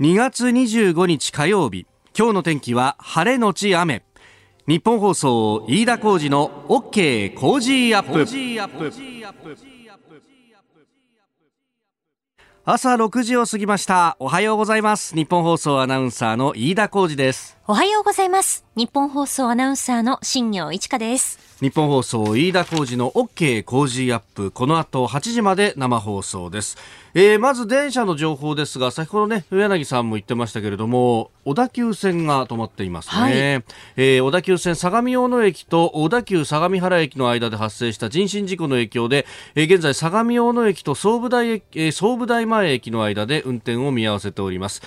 2月25日火曜日。今日の天気は晴れのち雨。ニッポン放送飯田浩司の OK! Cozy up。朝6時を過ぎました。おはようございます。ニッポン放送アナウンサーの飯田浩司です。おはようございます。ニッポン放送アナウンサーの新行市佳です。ニッポン放送飯田浩司の OK! Cozy up。この後8時まで生放送です、えー、まず電車の情報ですが先ほどね上柳さんも言ってましたけれども小田急線が止まっていますね、はい、えー、小田急線相模大野駅と小田急相模原駅の間で発生した人身事故の影響で、えー、現在相模大野駅と総武大駅、えー、総武大前駅の間で運転を見合わせております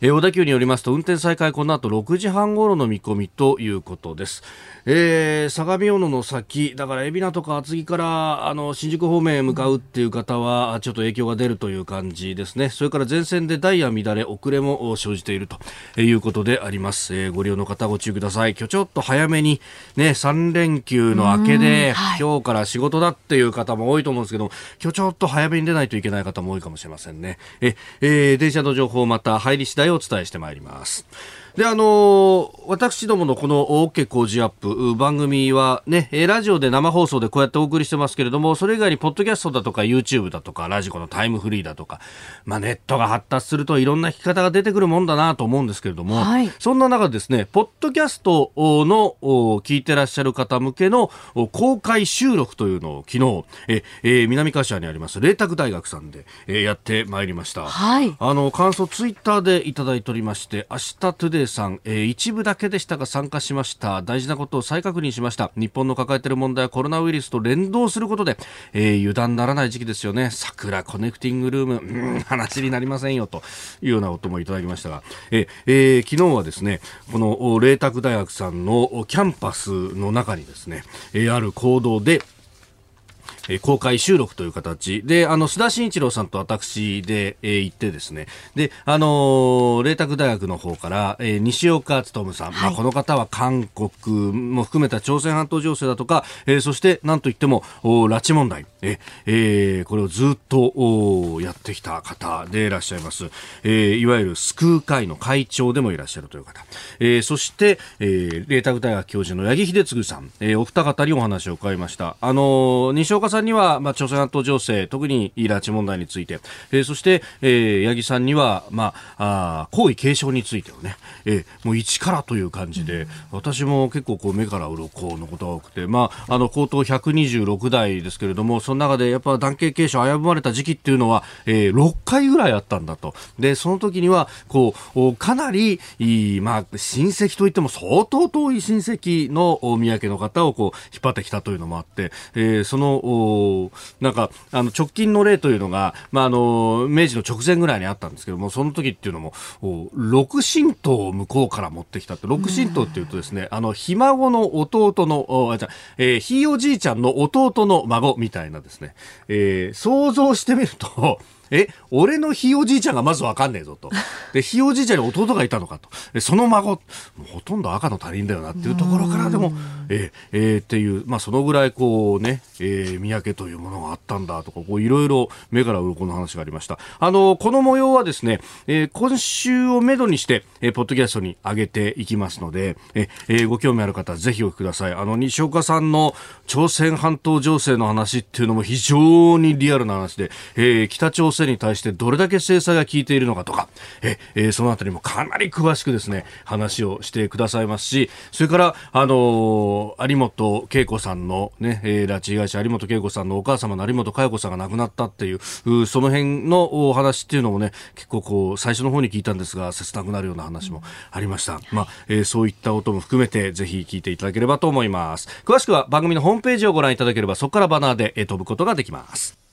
えー、小田急によりますと運転再開この後6時半頃の見込みということです。えー、相模大野の先、だから海老名とか厚木からあの新宿方面へ向かうっていう方は、ちょっと影響が出るという感じですね。それから前線でダイヤ乱れ、遅れも生じているということであります。えー、ご利用の方ご注意ください。今日ちょっと早めにね、3連休の明けで、はい、今日から仕事だっていう方も多いと思うんですけど今日ちょっと早めに出ないといけない方も多いかもしれませんね。え、えー、電車の情報また入り次第お伝えしてまいります。で、あのー、私どものこの OK 工事アップ番組はね、ラジオで生放送でこうやってお送りしてますけれども、それ以外にポッドキャストだとか YouTube だとか、ラジコのタイムフリーだとか、まあネットが発達するといろんな聞き方が出てくるもんだなと思うんですけれども、はい、そんな中ですね、ポッドキャストの聞いてらっしゃる方向けの公開収録というのを昨日、え、え南柏にあります麗澤大学さんで、えやってまいりました。はい。あの、感想ツイッターでいただいておりまして、明日トゥデイさん、えー、一部だけでしたが参加しました。大事なことを再確認しました。日本の抱えている問題はコロナウイルスと連動することで、えー、油断ならない時期ですよね。桜コネクティングルーム。うん話になりませんよというような音もいただきましたが、ええー、昨日はですねこの麗澤大学さんのキャンパスの中にですね、え、ある行動でえー、公開収録という形。で、あの、須田慎一郎さんと私で、えー、行ってですね、で、あのー、麗澤大学の方から、えー、西岡努さん、はい、まあ、この方は韓国も含めた朝鮮半島情勢だとか、えー、そしてなんといっても、お拉致問題、ええー、これをずっとおやってきた方でいらっしゃいます、えー、いわゆる救う会の会長でもいらっしゃるという方、えー、そして、えー、麗澤大学教授の八木秀次さん、えー、お二方にお話を伺いました。あのー、西岡さんには、まあ、朝鮮半島情勢、特に拉致問題について、えー、そして、えー、八木さんには、まあ、あ皇位継承についてをね、えー、もう一からという感じで、うん、私も結構こう目から鱗のことが多くて、まあ、あの、高等126代ですけれども、その中でやっぱ男系継承危ぶまれた時期っていうのは、えー、6回ぐらいあったんだと。で、その時には、こう、かなり、まあ、親戚といっても相当遠い親戚の宮家の方をこう、引っ張ってきたというのもあって、えー、その、なんか、あの、直近の例というのが、まあ、あの、明治の直前ぐらいにあったんですけども、その時っていうのも、六神道を向こうから持ってきたって、六神道っていうとですね、あの、ひ孫の弟の、あじゃえー、ひいおじいちゃんの弟の孫みたいなですね、えー、想像してみると、え、俺のひいおじいちゃんがまずわかんねえぞと。で、ひいおじいちゃんに弟がいたのかと。その孫、ほとんど赤の他人だよなっていうところからでも、ええー、っていう、まあそのぐらいこうね、えー、三宅というものがあったんだとか、こういろいろ目から鱗の話がありました。あの、この模様はですね、えー、今週をめどにして、えー、ポッドキャストに上げていきますので、えー、ご興味ある方、ぜひお聞きください。あの、西岡さんの朝鮮半島情勢の話っていうのも非常にリアルな話で、えー、北朝鮮に対してどれだけ制裁が効いているのかとか、ええー、そのあたりもかなり詳しくですね、話をしてくださいますし、それから、あのー、有本恵子さんのね、えー、拉致被害者有本恵子さんのお母様の有本佳代子さんが亡くなったっていう、うその辺のお話っていうのもね、結構こう、最初の方に聞いたんですが、切なくなるような話もありました。まあ、えー、そういった音も含めて、ぜひ聞いていただければと思います。詳しくは番組のホームページをご覧いただければ、そこからバナーで飛ぶことができます。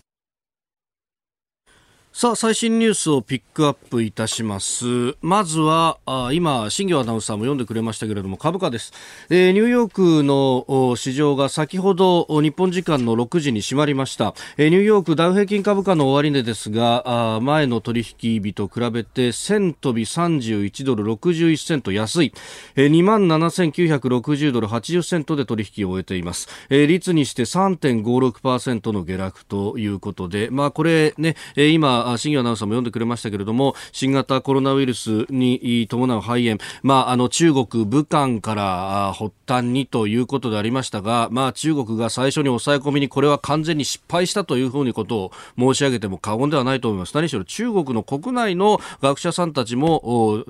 さあ、最新ニュースをピックアップいたします。まずは、あ今、新業アナウンサーも読んでくれましたけれども、株価です。えー、ニューヨークの市場が先ほど日本時間の6時に閉まりました。えー、ニューヨークダウ平均株価の終値ですが、あ前の取引日と比べて1000飛び31ドル61セント安い、えー、27,960ドル80セントで取引を終えています。えー、率にして3.56%の下落ということで、まあこれね、今、今、新業アナウンサーも読んでくれましたけれども、新型コロナウイルスに伴う肺炎、まあ、あの、中国、武漢から発端にということでありましたが、まあ、中国が最初に抑え込みにこれは完全に失敗したというふうにことを申し上げても過言ではないと思います。何しろ中国の国内の学者さんたちも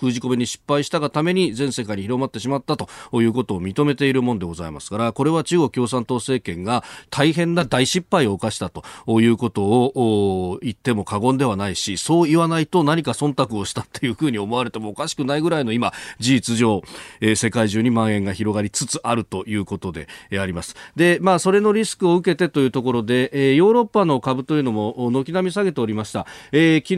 封じ込めに失敗したがために全世界に広まってしまったということを認めているもんでございますから、これは中国共産党政権が大変な大失敗を犯したということを言ってもも過言ではないし、そう言わないと何か忖度をしたっていうふうに思われてもおかしくないぐらいの今、事実上、えー、世界中に蔓延が広がりつつあるということで、あります。で、まあ、それのリスクを受けてというところで、えー、ヨーロッパの株というのも軒並み下げておりました。えー、昨日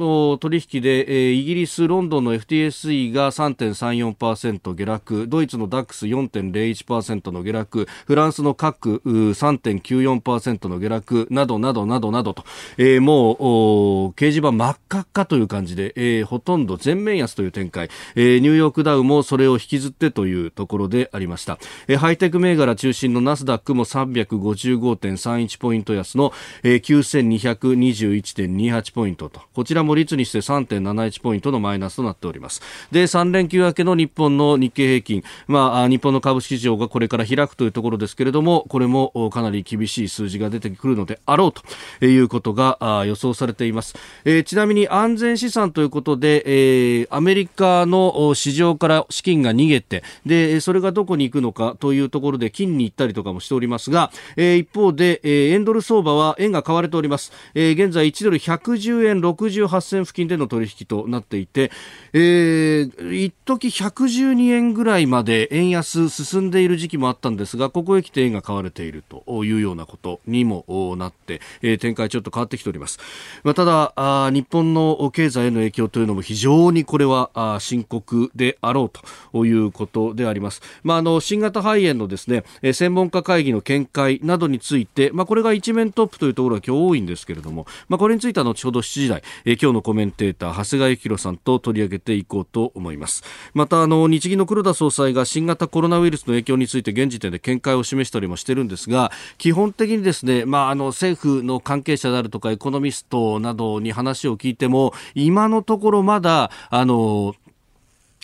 の取引で、えー、イギリス、ロンドンの FTSE が3.34%下落、ドイツの DAX4.01% の下落、フランスの各3.94%の下落などなどなどなどと、えー、もう掲示板真っ赤っかという感じで、えー、ほとんど全面安という展開、えー、ニューヨークダウもそれを引きずってというところでありました、えー、ハイテク銘柄中心のナスダックも355.31ポイント安の、えー、9221.28ポイントと。こちらも率にして3.71ポイントのマイナスとなっております。で3連休明けの日本の日経平均、まあ、日本の株式市場がこれから開くというところですけれどもこれもかなり厳しい数字が出てくるのであろうということが予想されています、えー、ちなみに安全資産ということで、えー、アメリカの市場から資金が逃げてでそれがどこに行くのかというところで金に行ったりとかもしておりますが、えー、一方で、えー、円ドル相場は円が買われております、えー、現在1ドル110円68銭付近での取引となっていて、えー、一時112円ぐらいまで円安進んでいる時期もあったんですがここへ来て円が買われているというようなことにもなって、えー、展開ちょっと変わってきております、まあ、ただあ日本の経済への影響というのも非常にこれはあ深刻であろうということであります、まあ、あの新型肺炎のですね専門家会議の見解などについて、まあ、これが一面トップというところが今日多いんですけれども、まあ、これについては後ほど7時台、え今日のコメンテーター長谷川幸宏さんと取り上げていこうと思います。またあの日銀の黒田総裁が新型コロナウイルスの影響について現時点で見解を示したりもしてるんですが基本的にですね、まあ、あの政府の関係者であるとかエココノミストなどに話を聞いても今のところまだあの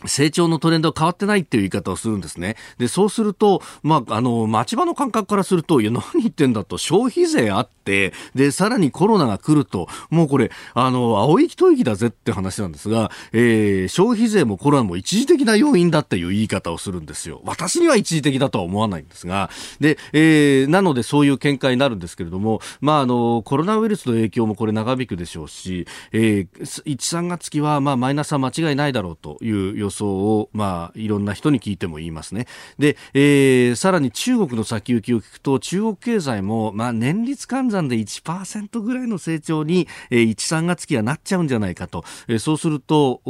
成長のトレンドは変わってないっていう言い方をするんですね。で、そうすると、まあ、あの、町場の感覚からすると、いや、何言ってんだと、消費税あって、で、さらにコロナが来ると、もうこれ、あの、青い一息だぜって話なんですが、えー、消費税もコロナも一時的な要因だっていう言い方をするんですよ。私には一時的だとは思わないんですが、で、えー、なのでそういう見解になるんですけれども、まあ、あの、コロナウイルスの影響もこれ長引くでしょうし、えー、1、3月期は、まあ、マイナスは間違いないだろうという予想を、まあ、いろんな人に聞いても言いますね。で、えー、さらに中国の先行きを聞くと、中国経済も、まあ、年率換算で1%ぐらいの成長に、えー、1、3月期はなっちゃうんじゃないかと。えー、そうすると、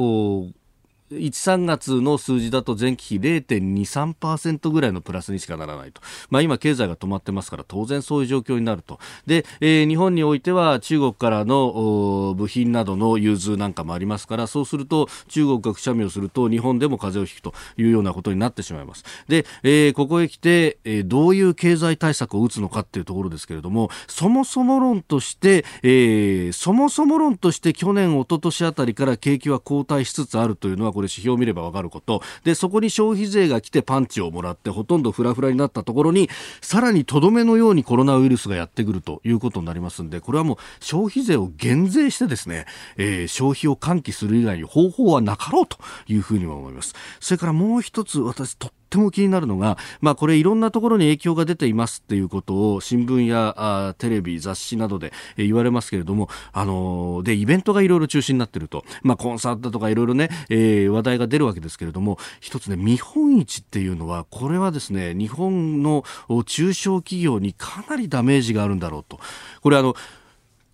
1、3月の数字だと前期比0.23%ぐらいのプラスにしかならないと。まあ今経済が止まってますから当然そういう状況になると。で、えー、日本においては中国からの部品などの融通なんかもありますからそうすると中国がくしゃみをすると日本でも風邪をひくというようなことになってしまいます。で、えー、ここへ来て、えー、どういう経済対策を打つのかっていうところですけれどもそもそも論として、えー、そもそも論として去年、一昨年あたりから景気は後退しつつあるというのはこれ指標を見ればわかること。でそこに消費税が来てパンチをもらってほとんどフラフラになったところにさらにとどめのようにコロナウイルスがやってくるということになりますんでこれはもう消費税を減税してですね、えー、消費を喚起する以外に方法はなかろうというふうにも思います。それからもう一つ私とっても気になるのが、まあ、これいろんなところに影響が出ていますっていうことを新聞やあテレビ、雑誌などで、言われますけれども、あのー、で、イベントがいろいろ中止になっていると、まあ、コンサートとかいろいろね、えー、話題が出るわけですけれども、一つね、見本市っていうのは、これはですね、日本の中小企業にかなりダメージがあるんだろうと。これあの、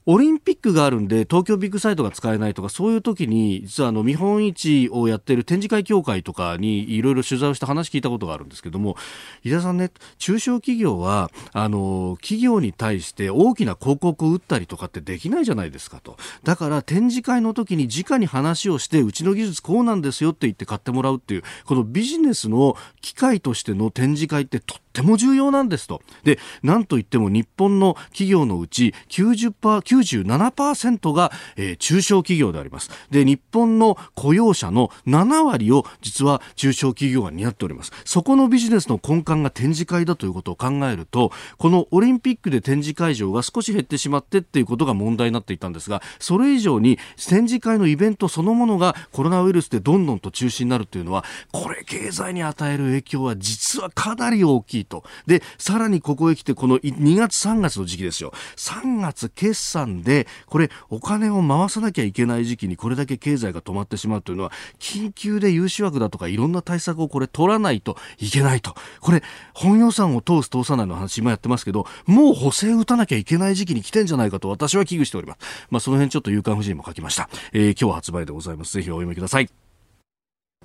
オリンピックがあるんで東京ビッグサイトが使えないとかそういう時に実はあの見本市をやってる展示会協会とかにいろいろ取材をして話聞いたことがあるんですけども井田さんね中小企業はあの企業に対して大きな広告を打ったりとかってできないじゃないですかと。だから展示会の時に直に話をしてうちの技術こうなんですよって言って買ってもらうっていうこのビジネスの機会としての展示会ってとっっても重要なんですと。で、なんといっても日本の企業のうち90%、97%が、えー、中小企業であります。で、日本の雇用者の7割を実は中小企業が担っております。そこのビジネスの根幹が展示会だということを考えると、このオリンピックで展示会場が少し減ってしまってっていうことが問題になっていたんですが、それ以上に展示会のイベントそのものがコロナウイルスでどんどんと中止になるというのは、これ経済に与える影響は実はかなり大きいと。で、さらにここへ来てこの2月3月の時期ですよ。3月決算で、これお金を回さなきゃいけない時期にこれだけ経済が止まってしまうというのは、緊急で融資枠だとかいろんな対策をこれ取らないといけないと。これ、本予算を通す通さないの話今やってますけど、もう補正打たなきゃいけない時期に来てんじゃないかと私は危惧しております。まあその辺ちょっと夕刊富士にも書きました。えー、今日発売でございます。ぜひお読みください。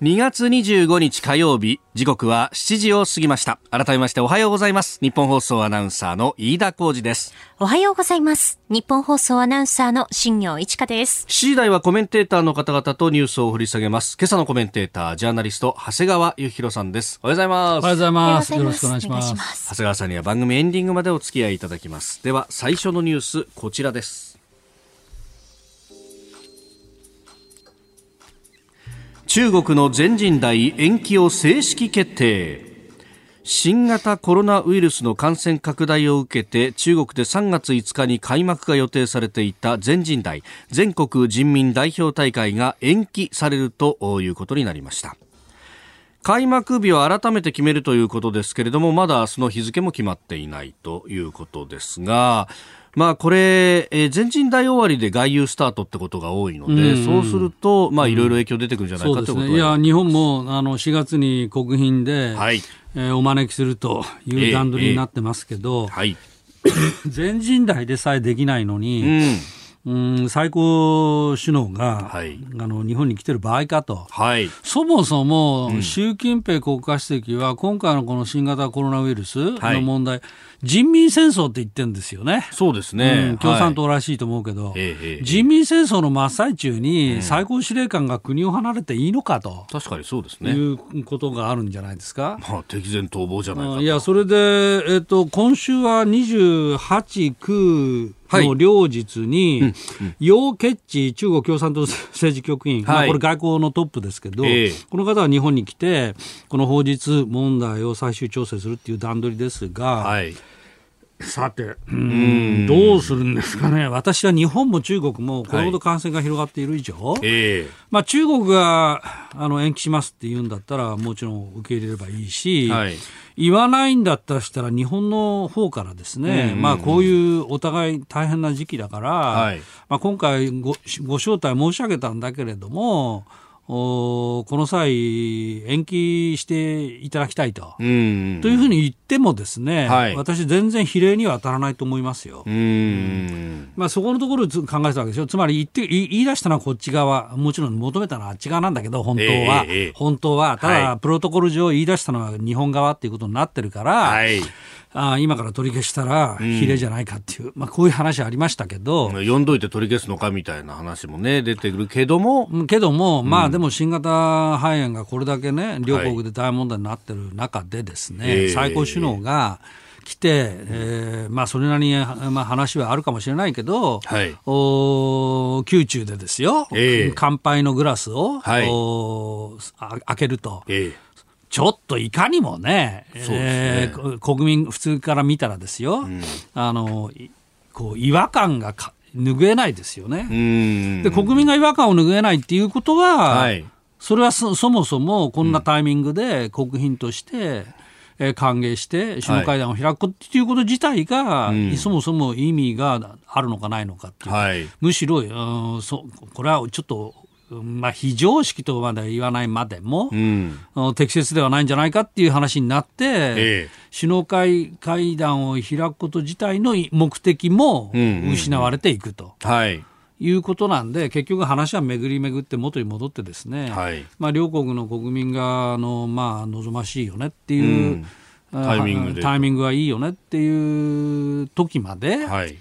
2月25日火曜日、時刻は7時を過ぎました。改めましておはようございます。日本放送アナウンサーの飯田浩二です。おはようございます。日本放送アナウンサーの新業一華です。7時台はコメンテーターの方々とニュースを掘り下げます。今朝のコメンテーター、ジャーナリスト、長谷川幸宏さんです。おはようございます。おはようございます。よろしくお願いします。長谷川さんには番組エンディングまでお付き合いいただきます。では、最初のニュース、こちらです。中国の全人代延期を正式決定。新型コロナウイルスの感染拡大を受けて中国で3月5日に開幕が予定されていた全人代全国人民代表大会が延期されるということになりました。開幕日を改めて決めるということですけれどもまだ明日の日付も決まっていないということですがまあ、これ、えー、全人代終わりで外遊スタートってことが多いので、うん、そうすると、まあ、いろいろ影響出てくるんじゃないかということ、ね、いや、日本もあの4月に国賓で、はい。えー、お招きするという段取りになってますけど、えーえー、はい、全人代でさえできないのに、うんうん最高首脳が、はい、あの日本に来てる場合かと、はい、そもそも習近平国家主席は今回のこの新型コロナウイルスの問題、はい人民戦争って言ってるんですよね。そうですね。うん、共産党らしいと思うけど、はい、人民戦争の真っ最中に最高司令官が国を離れていいのかと。確かにそうですね。いうことがあるんじゃないですか。まあ、敵前逃亡じゃないかいや、それで、えっ、と、今週は28、9、の両日に、楊潔チ中国共産党政治局員、はい、まあ、これ外交のトップですけど、えー、この方は日本に来て、この法律問題を最終調整するっていう段取りですが、はいさて、うん、どうするんですかね、私は日本も中国もこれほど感染が広がっている以上、はいえ。ー、まあ、中国があの延期しますって言うんだったら、もちろん受け入れればいいし、はい、言わないんだったらしたら、日本の方からですね、まあ、こういうお互い大変な時期だから、はい、まあ、今回ご、ご招待申し上げたんだけれども、この際、延期していただきたいと、というふうに言っても、ですね、はい、私、全然比例には当たらないと思いますよ。まあ、そこのところを考えたわけですよ、つまり言って言い出したのはこっち側、もちろん求めたのはあっち側なんだけど、本当は、えー、本当は、ただ、プロトコル上、言い出したのは日本側っていうことになってるから、はい。あ今から取り消したら比例じゃないかっていう、うん、まあ、こういう話ありましたけど。読んどいて取り消すのかみたいな話もね出てくるけども。けども、まあでも新型肺炎がこれだけね両国で大問題になってる中でですね、はい、最高首脳が、来て、えーまあ、それなりに、まあ、話はあるかもしれないけど、はい、お宮中でですよ、えー、乾杯のグラスを、はい、お開けると。えーちょっといかにもね、ね。えー、国民、普通から見たらですよ、うん、あのこう違和感がか拭えないですよね。で国民が違和感を拭えないっていうことは、はい、それはそもそもこんなタイミングで国賓として、えー、歓迎して首脳会談を開くっていうこと自体が、はい、そもそも意味があるのかないのかっていう、はい、むしろ、うん、そこれはちょっとまあ、非常識とまで言わないまでも、うん、適切ではないんじゃないかっていう話になって、ええ、首脳会会談を開くこと自体の目的も失われていくと。うんうんうん、はい。いうことなんで、結局話は巡り巡って元に戻ってですね、はい、まあ、両国の国民があの、まあ、望ましいよねっていう、うん、タイミングタイミングがいいよねっていう時まで、はい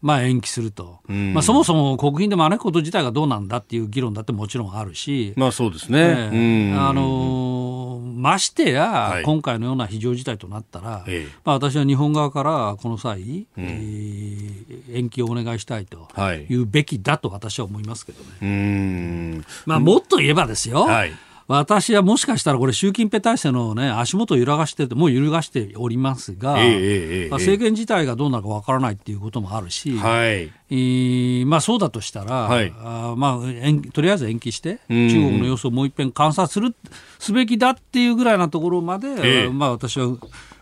まあ、延期すると、うん、まあ、そもそも国賓で招くこと自体がどうなんだっていう議論だってもちろんあるし、まあそうですね、あのましてや、はい、今回のような非常事態となったら、ええ、まあ、私は日本側からこの際、うん、えー、延期をお願いしたいとい。うべきだと私は思いますけどね。まあ、もっと言えばですよ、はい私はもしかしたらこれ、習近平体制の、ね、足元を揺らがしてもう揺るがしておりますが、えーまあ、政権自体がどうなるかわからないっていうこともあるし、はい。えーまあ、そうだとしたら、はい、あまあ、とりあえず延期して、中国の様子をもう一遍観察するすべきだっていうぐらいなところまで、えー、まあ、私は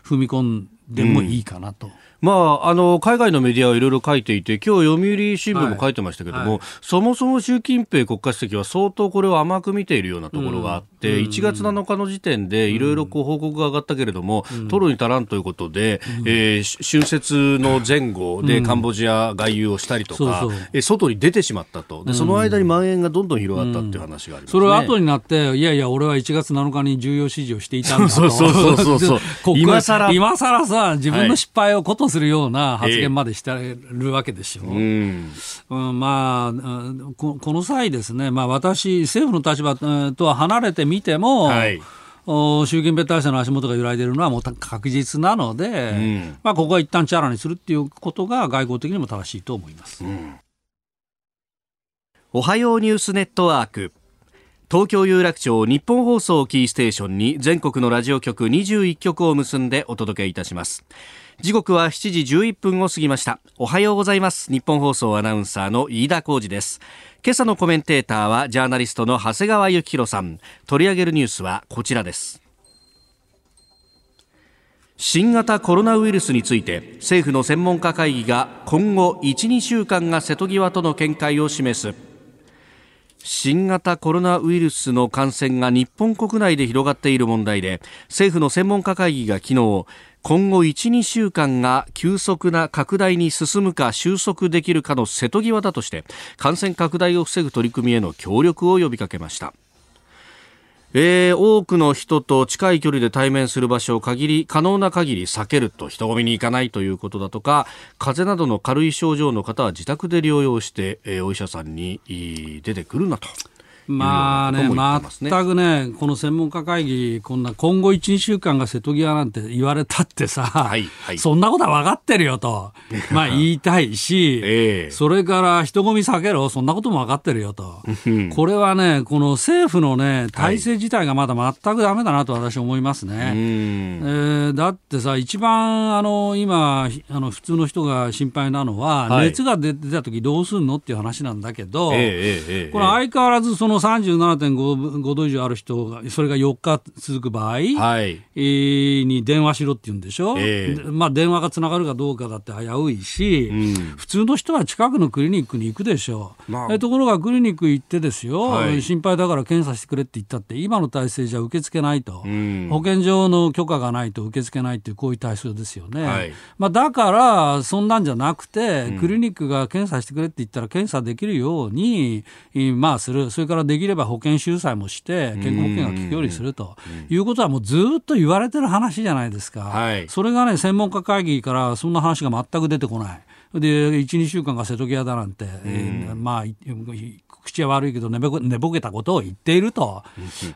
踏み込んでもいいかなと。うんまあ、あの海外のメディアはいろいろ書いていて、今日読売新聞も書いてましたけども、はい。はい、そもそも習近平国家主席は相当これを甘く見ているようなところがあって、うん、1月7日の時点でいろいろ報告が上がったけれども、うん、取るに足らんということで、うん、えー、春節の前後でカンボジア外遊をしたりとか、うん、え外に出てしまったと。で、その間に蔓延がどんどん広がったっていう話があります、ね、それは後になって、いやいや、俺は1月7日に重要指示をしていたんだと、そうそうそうそう 今更。今更さ、自分の失敗をことするような、発言までしてるわけですよ。えー、うん、まあこ、この際ですね、まあ、私、政府の立場とは離れてみても、はい。習近平体制の足元が揺らいでいるのはもう確実なので、うん、まあ、ここは一旦チャラにするっていうことが外交的にも正しいと思います、うん、おはようニュースネットワーク。東京有楽町日本放送キーステーションに全国のラジオ局21局を結んでお届けいたします時刻は7時11分を過ぎました。おはようございます。日本放送アナウンサーの飯田浩二です。今朝のコメンテーターはジャーナリストの長谷川幸宏さん。取り上げるニュースはこちらです。新型コロナウイルスについて政府の専門家会議が今後1、2週間が瀬戸際との見解を示す。新型コロナウイルスの感染が日本国内で広がっている問題で政府の専門家会議が昨日今後1、2週間が急速な拡大に進むか収束できるかの瀬戸際だとして感染拡大を防ぐ取り組みへの協力を呼びかけました。えー、多くの人と近い距離で対面する場所を限り可能な限り避けると人混みに行かないということだとか風邪などの軽い症状の方は自宅で療養して、えー、お医者さんに出てくるなとまあね、全くね、この専門家会議、こんな今後1、2週間が瀬戸際なんて言われたってさ、はいはい、そんなことは分かってるよと、まあ言いたいし、えー、それから人混み避けろ、そんなことも分かってるよと、これはね、この政府のね、体制自体がまだ全くだめだなと私は思いますね。はい、えー、だってさ、一番あの今あの、普通の人が心配なのは、はい、熱が出た時どうすんのっていう話なんだけど、えーえー、これ相変わらずそのの37.5度以上ある人が、それが4日続く場合、はい、えー、に電話しろって言うんでしょ、えー、まあ、電話がつながるかどうかだって危ういし、うん、普通の人は近くのクリニックに行くでしょ？う、まあ、えところがクリニック行ってですよ、はい、心配だから検査してくれって言ったって、今の体制じゃ受け付けないと、うん、保健所の許可がないと受け付けないっていう、こういう体制ですよね。はい、まあ、だから、そんなんじゃなくて、クリニックが検査してくれって言ったら、検査できるように、まあ、する、それからできれば保険収載もして、健康保険が効くようにすると。いうことは、もうずっと言われてる話じゃないですか、はい、それがね、専門家会議からそんな話が全く出てこない。で1、2週間が瀬戸際だなんて、えー、まあ、口は悪いけど寝ぼ寝ぼけたことを言っていると、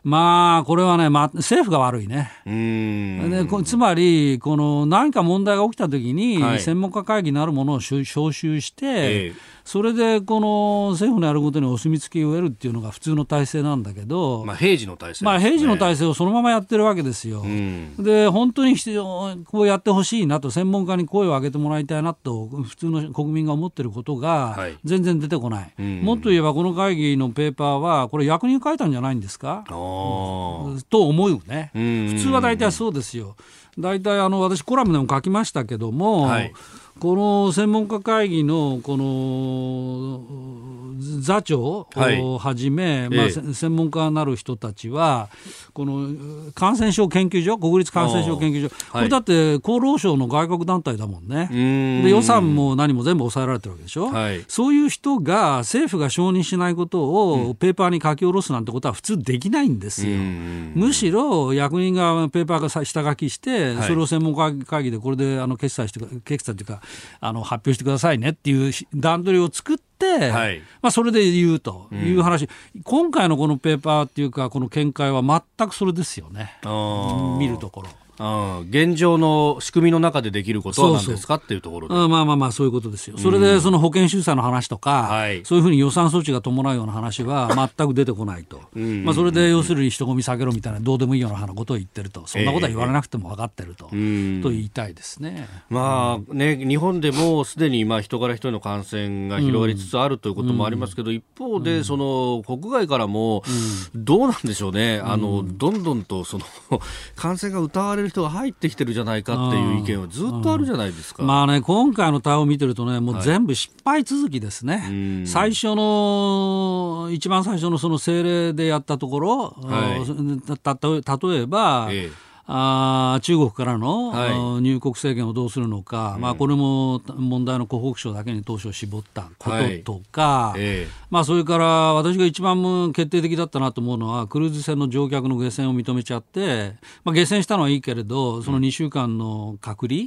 まあ、これはね、まあ、政府が悪いね。でつまり、この何か問題が起きたときに、はい、専門家会議なるものを招集して、えーそれでこの政府のやることにお墨付きを得るっていうのが普通の体制なんだけど、まあ、平時の体制、ね、まあ、平時の体制をそのままやってるわけですよ。うん、で本当にこうやってほしいなと専門家に声を上げてもらいたいなと普通の国民が思ってることが全然出てこない、はい、もっと言えばこの会議のペーパーはこれ役人書いたんじゃないんですか、と思うね、普通は大体そうですよ。大体あの私コラムでも書きましたけども、はいこの専門家会議のこの座長をはじめ、はい、まあ、専門家なる人たちは、この感染症研究所、国立感染症研究所、これだって厚労省の外国団体だもんね、で予算も何も全部抑えられてるわけでしょ、はい、そういう人が政府が承認しないことをペーパーに書き下ろすなんてことは普通できないんですよ。むしろ役人がペーパーが下書きして、それを専門家会議でこれであの決裁して、決裁というか、あの発表してくださいねっていう段取りを作って、、はい、まあ、それで言うという話、うん、今回のこのペーパーっていうか、この見解は全くそれですよね、見るところ。現状の仕組みの中でできることは何ですかっていうところで、まあまあまあそういうことですよ、それでその保険審査の話とか、はい、そういうふうに予算措置が伴うような話は全く出てこないと、まあ、それで要するに人混み下げろみたいな、どうでもいいようなことを言ってると、そんなことは言われなくても分かってると、えー、と言いたいですね,、まあね、日本でもすでにまあ人から人への感染が広がりつつあるということもありますけど、一方で、その国外からも、どうなんでしょうね、あのどんどんとその 感染が疑われる人が入ってきてるじゃないかっていう意見はずっとあるじゃないですか。まあね、今回の対応を見てるとね、もう全部失敗続きですね。はい、最初の、一番最初のその政令でやったところ、はい、例えば、ええあ中国からの、はい、入国制限をどうするのか、うん、まあ、これも問題の湖北省だけに当初絞ったこととか、はい。えー、まあ、それから私が一番決定的だったなと思うのはクルーズ船の乗客の下船を認めちゃって、まあ、下船したのはいいけれどその2週間の隔離、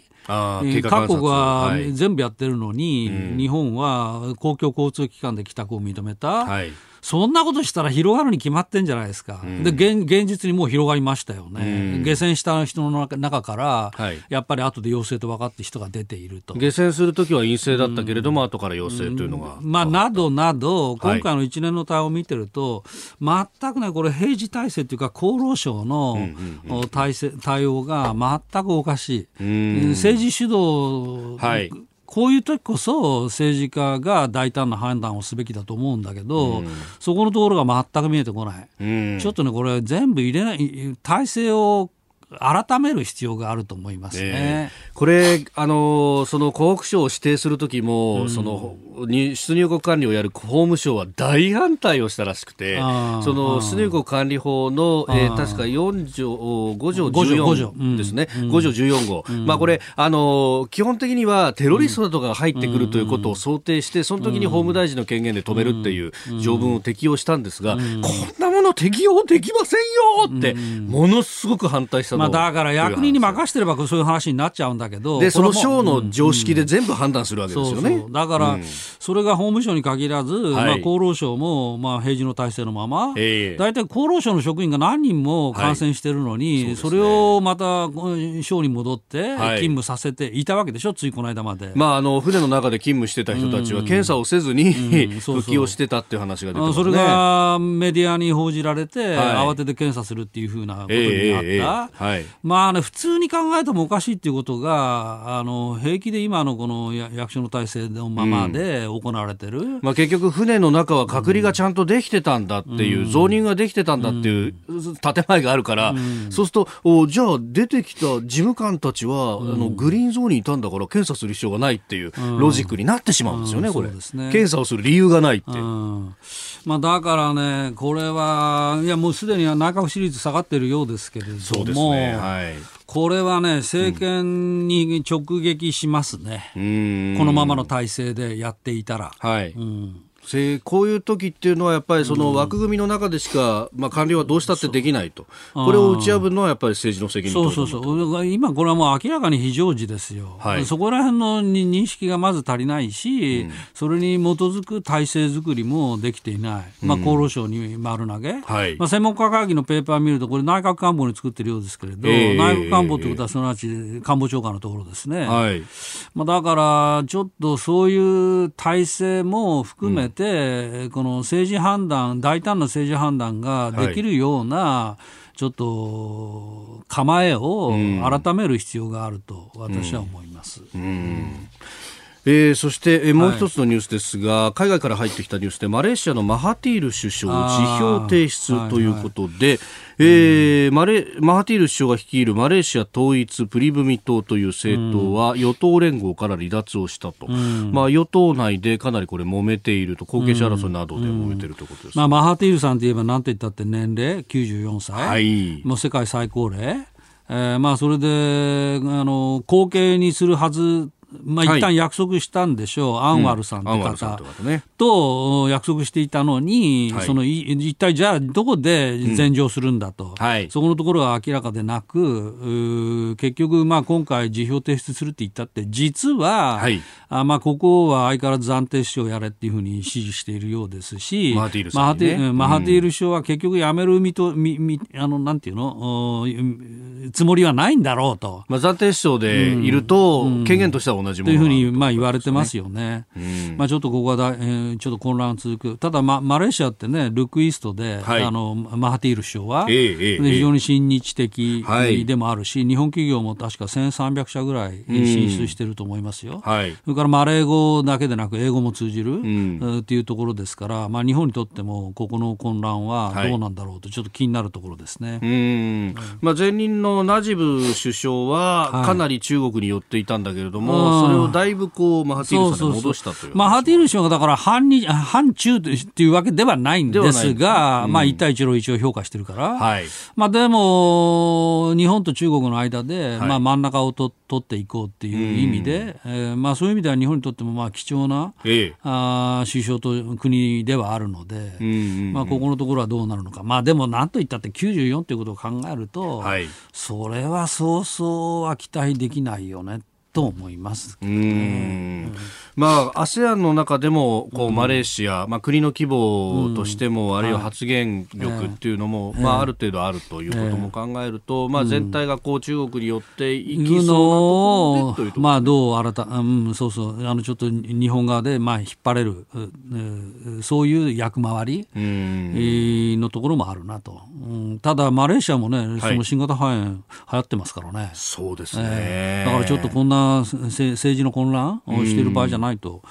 うん、各国は全部やってるのに、はい、日本は公共交通機関で帰宅を認めた。はいそんなことしたら広がるに決まってんじゃないですか、うん、で現現実にもう広がりましたよね、うん、下船した人の中から、はい、やっぱり後で陽性と分かって人が出ていると。下船するときは陰性だったけれども、うん、後から陽性というのが、まあ、などなど、今回の一連の対応を見てると、はい、全くね、これ、平時体制というか、厚労省の体制対応が全くおかしい、政治主導、はいこういう時こそ政治家が大胆な判断をすべきだと思うんだけど、うん、そこのところが全く見えてこない、うん、ちょっとね、これ、全部入れない、体制を改める必要があると思いますね。これ、あの、その湖北省を指定する時も、うん、その、出入国管理をやる法務省は大反対をしたらしくて、その出入国管理法の、えー、確か4条、5条14ですね、5条14号。まあこれ、あの、基本的にはテロリストなどが入ってくるということを想定して、その時に法務大臣の権限で止めるっていう条文を適用したんですが、こんなもの適用できませんよって、ものすごく反対したまあ、だから役人に任してればそういう話になっちゃうんだけど、でその省の常識で全部判断するわけですよね。そうそうだから、それが法務省に限らず、はい、まあ、厚労省も、まあ、平時の体制のまま、大体厚労省の職員が何人も感染してるのに、はいそね、それをまた省に戻って勤務させていたわけでしょ、ついこの間まで。まあ、あの船の中で勤務してた人たちは、検査をせずに、復帰をしてたっていう話が出てね、それがメディアに報じられて、慌てて検査するっていうふうなことになった。はいまあね、普通に考えてもおかしいっていうことが、あの平気で今のこの役所の体制のままで行われてる、うん、まあ、結局、船の中は隔離がちゃんとできてたんだっていう、うん、増入ができてたんだっていう建前があるから、うん、そうすると、おじゃあ、出てきた事務官たちは、あのグリーンゾーンにいたんだから、検査する必要がないっていうロジックになってしまうんですよね、これ、ね、検査をする理由がないって。まあ、だからね、これは、いや、もうすでに内閣支持率下がってるようですけれども、そうですねはい。これはね、政権に直撃しますね、うん、このままの体制でやっていたら。はい、うんこういう時っていうのはやっぱりその枠組みの中でしか、まあ、官僚はどうしたってできないと、これを打ち破るのはやっぱり政治の責任そうそうそう。今、これはもう明らかに非常時ですよ、はい、そこら辺の認識がまず足りないし、うん、それに基づく体制作りもできていない、まあ、厚労省に丸投げ、うんはい、まあ、専門家会議のペーパーを見ると、これ、内閣官房に作ってるようですけれど、えー、内閣官房ということは、すなわち官房長官のところですね。はい。まあ、だから、ちょっとそういう体制も含めて、て、この政治判断、大胆な政治判断ができるような、はい、ちょっと構えを改める必要があると私は思います。うん、うんえー、そして、えー、もう一つのニュースですが、はい、海外から入ってきたニュースでマレーシアのマハティール首相辞表提出ということで、はいはい、えー、マレマハティール首相が率いるマレーシア統一プリブミ党という政党は与党連合から離脱をしたと、うん、まあ、与党内でかなりこれ揉めていると後継者争いなどで揉めているということです、まあ、マハティールさんといえば何と言ったって年齢？94歳、はい、もう世界最高齢？えー、まあそれであの後継にするはずまあ、一旦約束したんでしょう、アンワルさんって方と。約束していたのに、はい、その一体じゃあ、どこで禅譲するんだと、うんはい、そこのところは明らかでなく、結局、まあ、今回、辞表提出するって言ったって、実は、はい、あまあ、ここは相変わらず暫定首相やれっていうふうに指示しているようですし、マハティールね、マハティール首相は結局辞めるみと、みみあのなんていうの？つもりはないんだろうと。まあ、暫定首相でいると、うん、権限としては同じもの、というふうにまあ言われてますよね。うん、まあ、ちょっとここはだ、えー、ちょっと混乱続く。ただ、ま、マレーシアってね、ルックイーストで、はい、あのマハティール首相は、えーえー、非常に親日的でもあるし、はい、日本企業も確か1300社ぐらい進出してると思いますよ。はい、それからマレー語だけでなく、英語も通じる、うん、っていうところですから、まあ、日本にとっても、ここの混乱はどうなんだろうと、ちょっと気になるところですね。うん。まあ、前任のナジブ首相は、かなり中国に寄っていたんだけれども、それをだいぶこうマハティールさんに戻したというマハティール首相がだから反日反中というわけではないんですが、うん、まあ、一帯一路を一応評価してるから、はい、まあ、でも、日本と中国の間で、まあ、真ん中を取っていこうっていう意味で、うん、えー、まあ、そういう意味では日本にとってもまあ貴重な、ええ、あ首相と国ではあるので、うんうんうん、まあ、ここのところはどうなるのか、まあ、でもなんといったって94ということを考えると、はい、それはそうそうは期待できないよねと思います、ね、まあ、ASEAN の中でもこう、マレーシア、まあ、国の規模としても、あるいは発言力っていうのも、まあ、ある程度あるということも考えると、まあ、全体がこう中国によっていきそうなところでまあ、どう新た、うん、そうそう、あのちょっと日本側で、まあ、引っ張れる、そういう役回りのところもあるなと。ただ、マレーシアもね、その新型肺炎流行ってますからね。そうですね。だからちょっとこんな政治の混乱をしている場合じゃないと。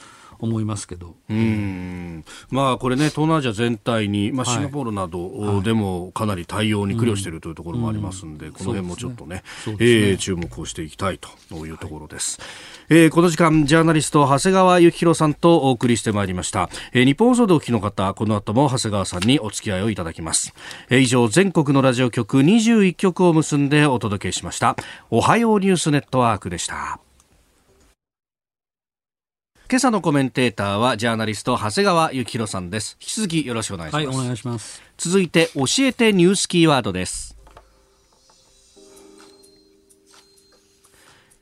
思いますけど。うんまあこれね東南アジア全体にまあシンガポールなどでもかなり対応に苦慮しているというところもありますんで、この辺もちょっとね、ねねえー、注目をしていきたいというところです。はい、えー、この時間ジャーナリスト長谷川幸宏さんとお送りしてまいりました。えー、日本放送でお聞きの方この後も長谷川さんにお付き合いをいただきます。えー、以上全国のラジオ局21局を結んでお届けしました。おはようニュースネットワークでした。今朝のコメンテーターはジャーナリスト長谷川幸宏さんです。引き続きよろしくお願いします、はい、お願いします。続いて教えてニュースキーワードです。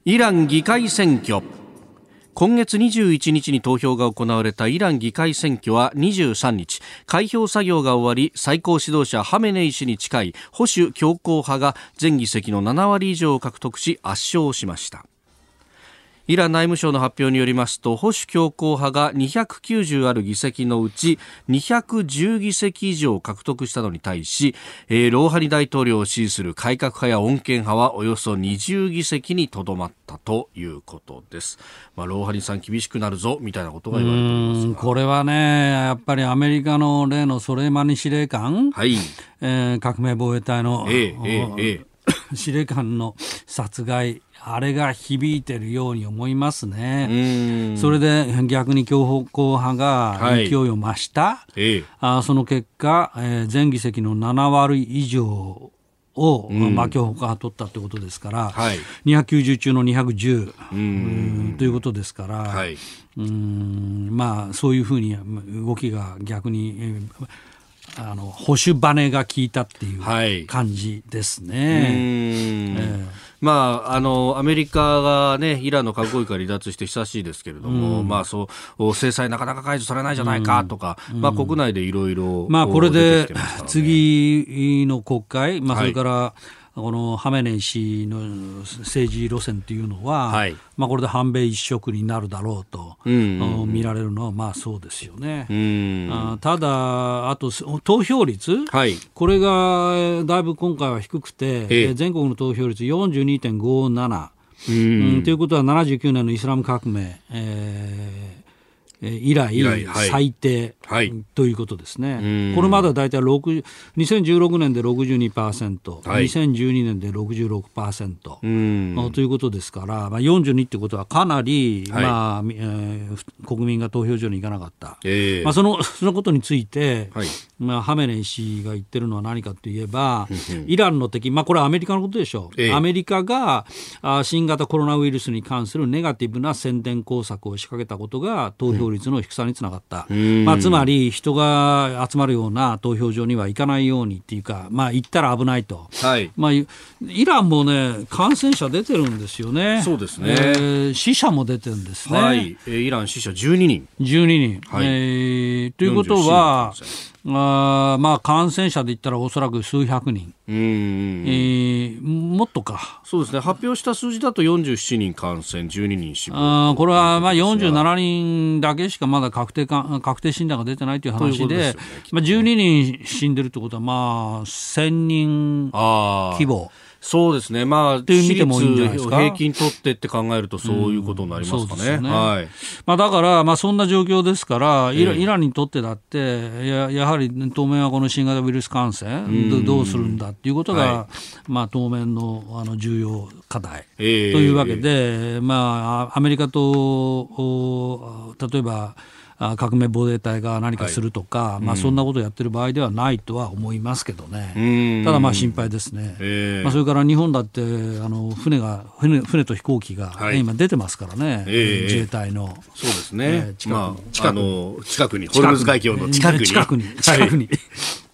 イラン議会選挙。今月21日に投票が行われたイラン議会選挙は23日。開票作業が終わり最高指導者ハメネイ氏に近い保守強硬派が全議席の7割以上を獲得し圧勝しましたイラン内務省の発表によりますと保守強硬派が290ある議席のうち210議席以上獲得したのに対し、えー、ローハニ大統領を支持する改革派や穏健派はおよそ20議席にとどまったということです。まあ、ローハニさん厳しくなるぞみたいなことが言われていますこれはね、やっぱりアメリカの例のソレイマニ司令官、はい。えー、革命防衛隊の、ええええ、司令官の殺害あれが響いてるように思いますね。それで逆に強硬派が勢い。を増した、はい、あその結果、えー、全議席の7割以上を、うん、まあ、強硬派取ったということですから、はい、290中の210うん。ということですから、はい、うんまあ、そういうふうに動きが逆に、えーあの保守バネが効いたっていう感じですね。はいえー、まあ、あのアメリカが、ね、イランの核合意から離脱して久しいですけれども、うん、まあ、そう制裁なかなか解除されないじゃないかとか、うん、まあ、国内でいろいろ、まあ、これで次の国会、まあ、それから、はいこのハメネイ氏の政治路線というのは、はい、まあ、これで反米一色になるだろうと、うん。見られるのはまあそうですよね。あただ、あと投票率、はい、これがだいぶ今回は低くて、ええ、全国の投票率42.57。うん、ということは79年のイスラム革命、えー以来最低ということですね。これまでは大体2016年で62%、はい、2012年で66%ということですから、まあ、42ってことはかなり、はい、まあえー、国民が投票所に行かなかった、えー、まあ、その そのことについて、はい、まあ、ハメネイ氏が言ってるのは何かといえば、イランの敵、まあ、これはアメリカのことでしょう、えー、アメリカがあ新型コロナウイルスに関するネガティブな宣伝工作を仕掛けたことが投票率の低さにつながった、うん、まあ、つまり人が集まるような投票所には行かないようにっていうか、まあ、行ったら危ないと、はい。まあ、イランもね、感染者出てるんですよね、そうですね、えー、死者も出てるんですね、はい、イラン死者12人。12人、はい。えー、ということは、あまあ、感染者で言ったらおそらく数百人、うん、えー、もっとか。そうですね。発表した数字だと47人感染、12人死亡。あこれはまあ47人だけしかまだ確定か確定診断が出てないという話で、ね、まあ、12人死んでるってことは、まあ、1000人規模。そうですね、まあ、って見てもいいんじゃないですか？平均取ってって考えると、そういうことになりますかね。うん、ね。はい。まあ、だから、まあ、そんな状況ですからイラ、イランにとってだってや、やはり当面はこの新型ウイルス感染、どうするんだっていうことが、はい、まあ、当面のあの重要課題というわけで、えー、まあ、アメリカと例えば、革命防衛隊が何かするとか、はい、まあ、そんなことをやってる場合ではないとは思いますけどね、ただまあ心配ですね、えー、まあ、それから日本だってあの船が船船と飛行機が、ねはい、今出てますからね、えー、自衛隊の。そうですね、えー、近くに、まあ、近くの近くに、ホルムズ海峡の近くに。近くに。近くに、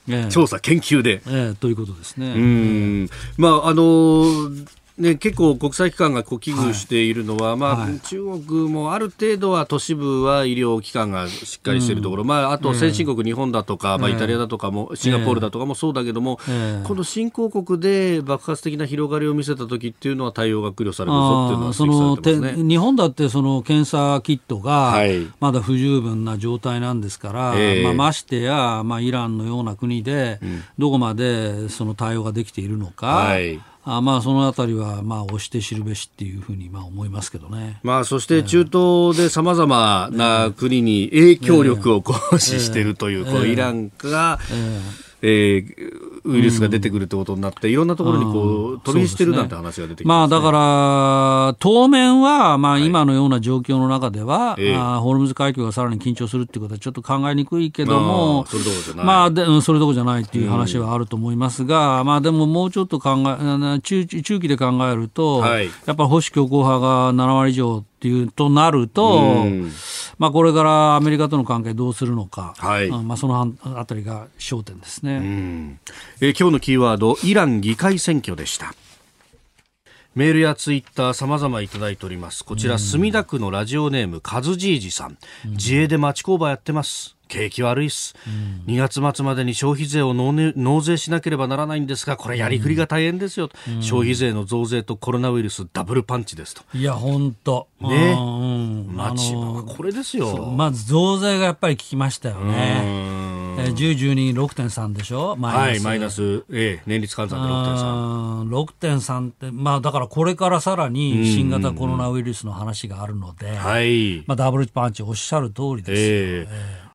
調査、研究で、えー。ということですね。うん。まああのーね、結構国際機関がこう危惧しているのは、はい、まあ、はい、中国もある程度は都市部は医療機関がしっかりしているところ、うん、まあ、あと先進国、日本だとか、まあ、イタリアだとかも、シンガポールだとかもそうだけども、えー、この新興国で爆発的な広がりを見せた時っていうのは対応が苦慮されるぞっていうのはその日本だってその検査キットがまだ不十分な状態なんですから、はい、まあ、ましてや、まあ、イランのような国でどこまでその対応ができているのか。はいあまあ、そのあたりは、まあ、押して知るべしっていうふうに、まあ、思いますけどね。まあ、そして中東でさまざまな国に影響力を行使しているという、このイランが、えー、ウイルスが出てくるってことになって、いろんなところにこう飛び火してるなんて話が出てきま、ね、まあ、だから、当面は、まあ、今のような状況の中では、はい、あホルムズ海峡がさらに緊張するっていうことはちょっと考えにくいけども、それどころじゃない。まあ、でそれどころじゃないっていう話はあると思いますが、うん、まあ、でももうちょっと考え、中中期で考えると、はい、やっぱり保守強硬派が7割以上っていうとなると、まあ、これからアメリカとの関係どうするのか、はい。まあ、そのあたりが焦点ですね、えー、今日のキーワードイラン議会選挙でした。メールやツイッター様々いただいております。こちら墨田区のラジオネームカズジージさん。自営で町工場やってます景気悪いっす、うん、2月末までに消費税を納税しなければならないんですがこれやりくりが大変ですよ、うん、消費税の増税とコロナウイルスダブルパンチですと。いや本当ね、うん、町はこれですよ。まず増税がやっぱり効きましたよね。えー、10、12、6.3でしょ？マイナス。はい、マイナス、ええ、年率換算で6.3。6.3って、まあだからこれからさらに新型コロナウイルスの話があるので、はい。まあダブルパンチおっしゃる通りですよ、えー、えー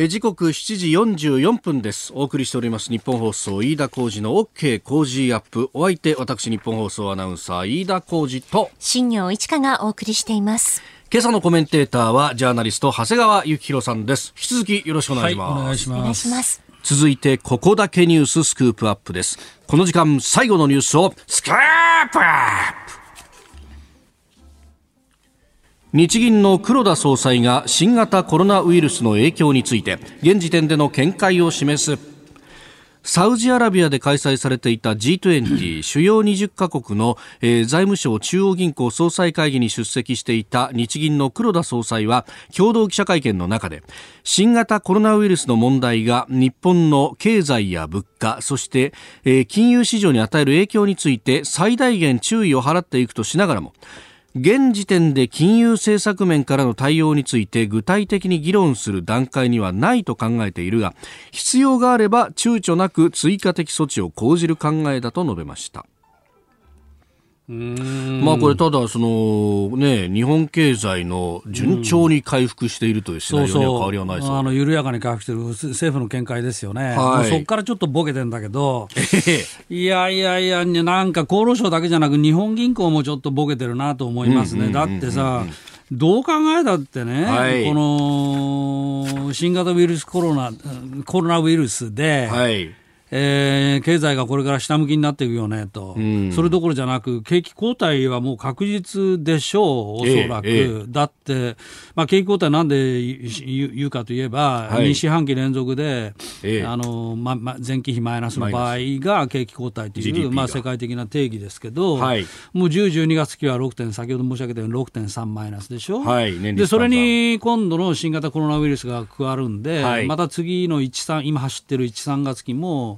え時刻7時44分です。お送りしております。日本放送飯田浩司の OK 工事アップ。お相手私日本放送アナウンサー飯田浩司と。新業一華がお送りしています。今朝のコメンテーターはジャーナリスト長谷川幸宏さんです。引き続きよろしくお願いします、はい、お願いします。続いてここだけニューススクープアップです。この時間最後のニュースをスクープアップ日銀の黒田総裁が新型コロナウイルスの影響について現時点での見解を示す。サウジアラビアで開催されていた G20 主要20カ国の、えー、財務省中央銀行総裁会議に出席していた日銀の黒田総裁は共同記者会見の中で新型コロナウイルスの問題が日本の経済や物価そして、えー、金融市場に与える影響について最大限注意を払っていくとしながらも現時点で金融政策面からの対応について具体的に議論する段階にはないと考えているが必要があれば躊躇なく追加的措置を講じる考えだと述べました。まあこれただそのね日本経済の順調に回復しているというシナリオには変わりはないそうあの緩やかに回復している政府の見解ですよね、はい、そこからちょっとボケてんだけど、いやいやいや、なんか厚労省だけじゃなく、日本銀行もちょっとボケてるなと思いますね、だってさ、どう考えたってね、はい、この新型ウイルスコロナ、コロナウイルスで、はいえー、経済がこれから下向きになっていくよねと、うん、それどころじゃなく、景気後退はもう確実でしょう、おそらく。ええ、だって、まあ、景気後退なんで言うかといえば、はい、2四半期連続で、え、あのまま、前期比マイナスの場合が景気後退という、まあ、世界的な定義ですけど、はい、もう10、12月期は6点、先ほど申し上げたように6.3マイナスでしょ、はい、でそれに今度の新型コロナウイルスが加わるんで、はい、また次の1、3、今走ってる1、3月期も、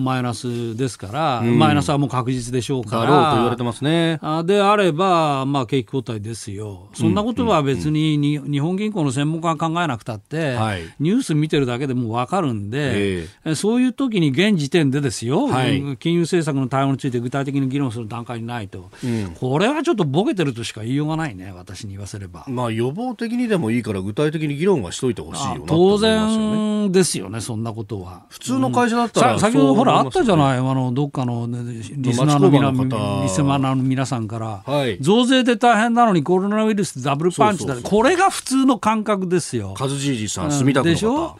マイナスですから、うん、マイナスはもう確実でしょうから。だろうと言われてますね。であれば、まあ、景気後退ですよ。そんなことは別にに、うん、日本銀行の専門家が考えなくたって、はい、ニュース見てるだけでも分かるんで、えー、そういう時に現時点でですよ、はい、金融政策の対応について具体的に議論する段階にないと、うん、これはちょっとボケてるとしか言いようがないね、私に言わせれば。まあ、予防的にでもいいから、具体的に議論はしといてほしいよな当然ですよね、そんなことは。普通の会社だったら、先ほどほら、あったじゃない、あのどっかの、ね、リスナーの皆リスナーの皆さんから、はい、増税で大変なのにコロナウイルスダブルパンチだ。これが普通の感覚ですよ。カズジージさん、住田区の方。でしょ？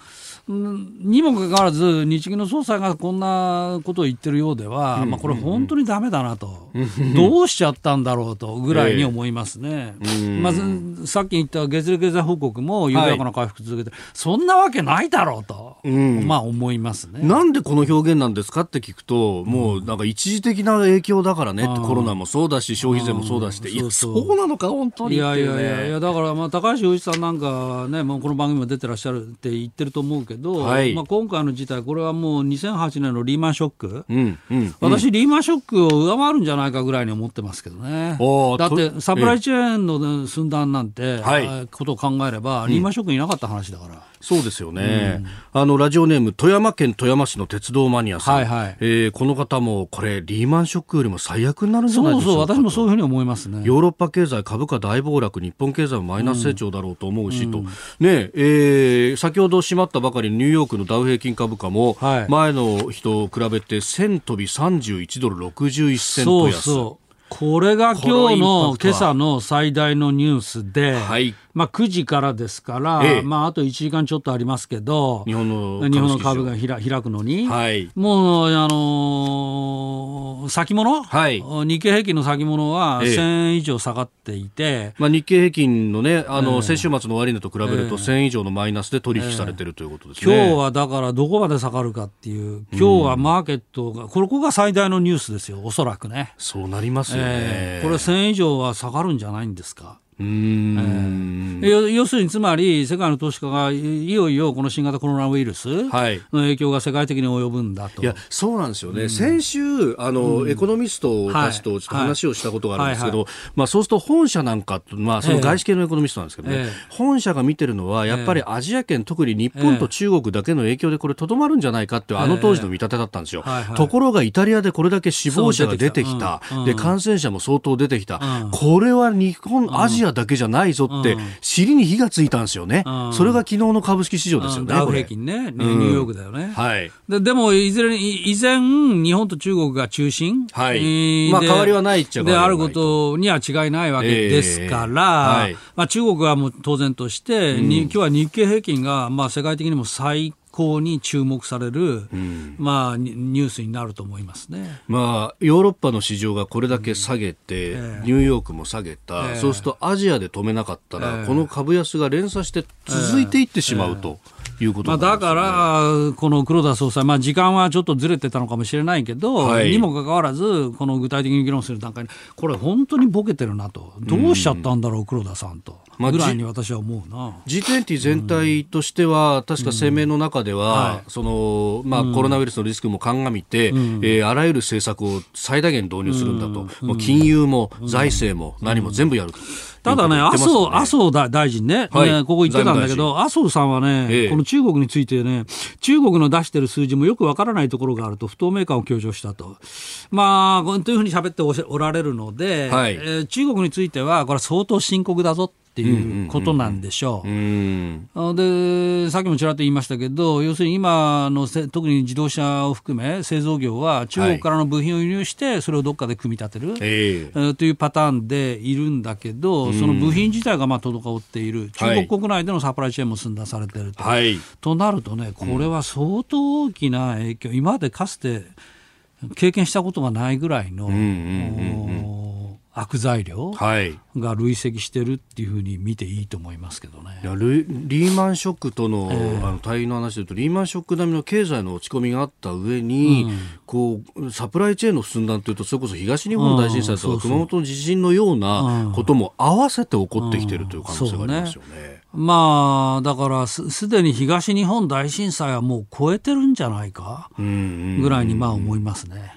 にもかかわらず、日銀の総裁がこんなことを言ってるようでは、まあ、これ、本当にだめだなと、どうしちゃったんだろうとぐらいに思いますね。まずさっき言った月例経済報告も緩やかな回復続けて、はい、そんなわけないだろうと、うん、まあ思いますね。なんでこの表現なんですかって聞くと、もうなんか一時的な影響だからね、うん、コロナもそうだし、消費税もそうだし、いや、そうなのか、本当に、ね、いやいやいやいや、だから、まあ、高橋洋一さんなんかね、もうこの番組も出てらっしゃるって言ってると思うけど、はい、まあ、今回の事態、これはもう2008年のリーマンショック、うんうん、私、リーマンショックを上回るんじゃないかぐらいに思ってますけどね、だってサプライチェーンの寸断なんて、はい、ことを考えれば、リーマンショックいなかった話だから。そうですよね、うん、あのラジオネーム富山県富山市の鉄道マニアさん、はいはい、えー、この方もこれリーマンショックよりも最悪になるんじゃないでしそうそう私もそういうふうに思いますね。ヨーロッパ経済株価大暴落日本経済もマイナス成長だろうと思うし、うん、と、ねえー、先ほど閉まったばかりニューヨークのダウ平均株価も前の日と比べて1000飛び31ドル61セント安。そうそうこれが今日の今朝の最大のニュースで、はい、まあ、9時からですから、ええ、まあ、あと1時間ちょっとありますけど、日本の日本の株が開くのに、はい、もう、あのー、先物、はい、日経平均の先物は1000円以上下がっていて、え、まあ、日経平均のね、あの、先週末の終値と比べると1000円以上のマイナスで取引されてるということですね、今日はだからどこまで下がるかっていう、今日はマーケットが、ここが最大のニュースですよ、おそらくね。そうなりますよね。これ1000円以上は下がるんじゃないんですか？うん。えー、要するにつまり世界の投資家がいよいよこの新型コロナウイルスの影響が世界的に及ぶんだと、い、やそうなんですよね、うん、先週あの、うん、エコノミストたちとちょっと話をしたことがあるんですけど、まあ、そうすると本社なんか、まあ、その外資系のエコノミストなんですけどね、えー、本社が見てるのはやっぱりアジア圏、特に日本と中国だけの影響でこれとどまるんじゃないかっていうあの当時の見立てだったんですよ、はいはい、ところがイタリアでこれだけ死亡者が出てきた、で感染者も相当出てきた、これは日本、アジアだけじゃないぞって、尻に火がついたんですよね、それが昨日の株式市場ですよね、ダウ平均ね、ニューヨークだよね。はい、ででも、いずれに、依然、日本と中国が中心、はい。まあ、変わりはないっちゃであることには違いないわけですから、はい。まあ、中国はもう当然として、うん、今日は日経平均が、まあ、世界的にも最向に注目される、うん、まあ、ニュースになると思いますね、まあ、ヨーロッパの市場がこれだけ下げて、うんえ。ー、ニューヨークも下げた、えー、そうするとアジアで止めなかったら、えー、この株安が連鎖して続いていってしまうと。いうこと、ね、まあ、だから、この黒田総裁、まあ、時間はちょっとずれてたのかもしれないけど、はい、にもかかわらず、この具体的に議論する段階に、これ、本当にボケてるなと、どうしちゃったんだろう、黒田さんと。ぐらいに私は思うな。G20 全体としては、確か声明の中では、そのまあ、コロナウイルスのリスクも鑑みて、えあらゆる政策を最大限導入するんだと、もう金融も財政も何も全部やるとただね、麻生、麻生大臣ね、はい、ねここ言ってたんだけど、麻生さんはね、ええ、この中国についてね、中国の出してる数字もよくわからないところがあると、不透明感を強調したと。まあ、というふうに喋っておられるので、はい、えー、中国については、これは相当深刻だぞっていうことなんでしょう。でさっきもちらっと言いましたけど要するに今の特に自動車を含め製造業は中国からの部品を輸入してそれをどっかで組み立てる、はい、えー、というパターンでいるんだけどその部品自体がまあ滞っている。中国国内でのサプライチェーンも寸断されていると、はい、となるとねこれは相当大きな影響今までかつて経験したことがないぐらいの。うんうんうんうん悪材料が累積してるっていうふうに見ていいと思いますけどね。いやリーマンショックとの,、あの対応の話でいうとリーマンショック並みの経済の落ち込みがあった上に、うん、こうサプライチェーンの寸断というとそれこそ東日本大震災とか、熊本の地震のようなことも合わせて起こってきているという可能性がありますよね。まあ、だからすでに東日本大震災はもう超えてるんじゃないかぐらいにまあ思いますね。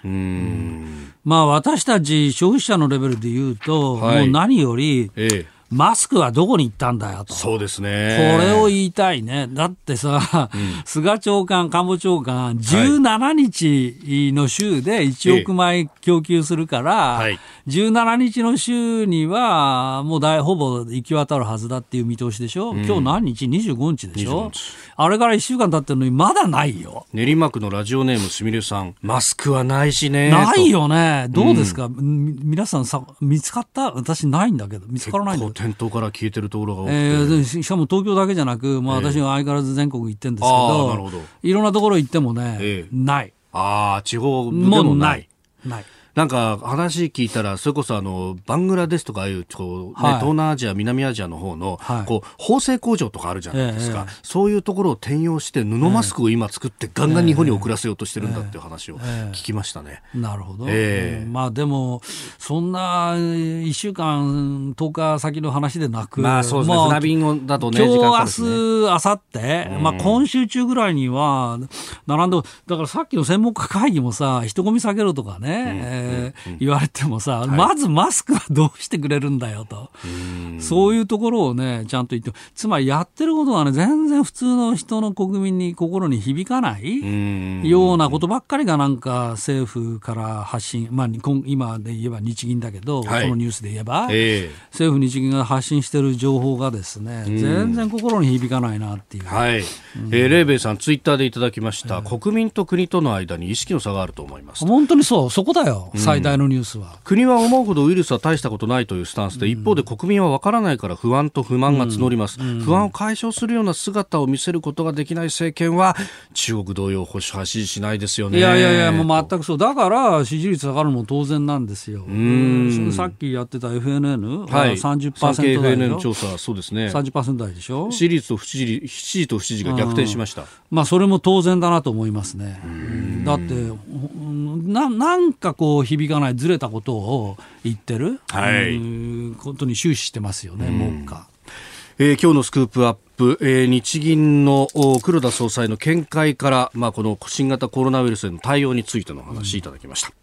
まあ私たち消費者のレベルで言うと、はい、もう何より、ええマスクはどこに行ったんだよと。そうですね。これを言いたいね。だってさ、うん、菅長官、官房長官、17日の週で1億枚供給するから、はい、17日の週には、もう大ほぼ行き渡るはずだっていう見通しでしょ。うん、今日何日 ?25 日でしょ。あれから1週間経ってるのにまだないよ。練馬区のラジオネームすみれさん、マスクはないしね。ないよね。どうですか、うん、皆さんさ、見つかった？私ないんだけど、見つからないんだけど。店頭から消えてるところが多くて、えー、しかも東京だけじゃなく、まあ、私は相変わらず全国行ってるんですけど,、なるほどいろんなところ行ってもね、えー、ない。ああ、地方でもない。ない。なんか話聞いたら、それこそあのバングラデシュとかああいうこう、ね、はい、東南アジア、南アジアの方の、はい、こう縫製工場とかあるじゃないですか、ええ、そういうところを転用して布マスクを今作って、ガンガン日本に送らせようとしてるんだっていう話を聞きましたね。え、なるほど、えー、まあ、でも、そんな1週間、10日先の話でなく、まあそうですね、船便だとね、今日、明日、明後日、まあ今週中ぐらいには、並んで、だからさっきの専門家会議もさ、人混み下げろとかね、うんえー、言われてもさ、はい、まずマスクはどうしてくれるんだよと、そういうところをね、ちゃんと言って、つまりやってることがね、全然普通の人の国民に心に響かないようなことばっかりがなんか政府から発信、まあ、今で言えば日銀だけど、はい、このニュースで言えば、えー、政府日銀が発信している情報がですね、全然心に響かないなっていう。はい。うん、えー、レーベイさん、ツイッターでいただきました、えー、国民と国との間に意識の差があると思います。本当にそう、そこだよ、最大のニュースは。国は思うほどウイルスは大したことないというスタンスで、一方で国民は分からないから不安と不満が募ります、不安を解消するような姿を見せることができない政権は、中国同様、保守派支持しないですよね。いやいやいや、もう全くそう、だから支持率上がるのも当然なんですよ。うんさっきやってた FNN は30%台でしょ、FNN 調査、そうですね。30%台でしょ。支持率と不支持支持と不支持が逆転しました。まあ、それも当然だなと思いますね。だってな、なんかこう響かない、ずれたことを言ってる、はい、ことに終始してますよね、目下。えー、今日のスクープアップ、えー、日銀の黒田総裁の見解から、まあ、この新型コロナウイルスへの対応についての話いただきました。うん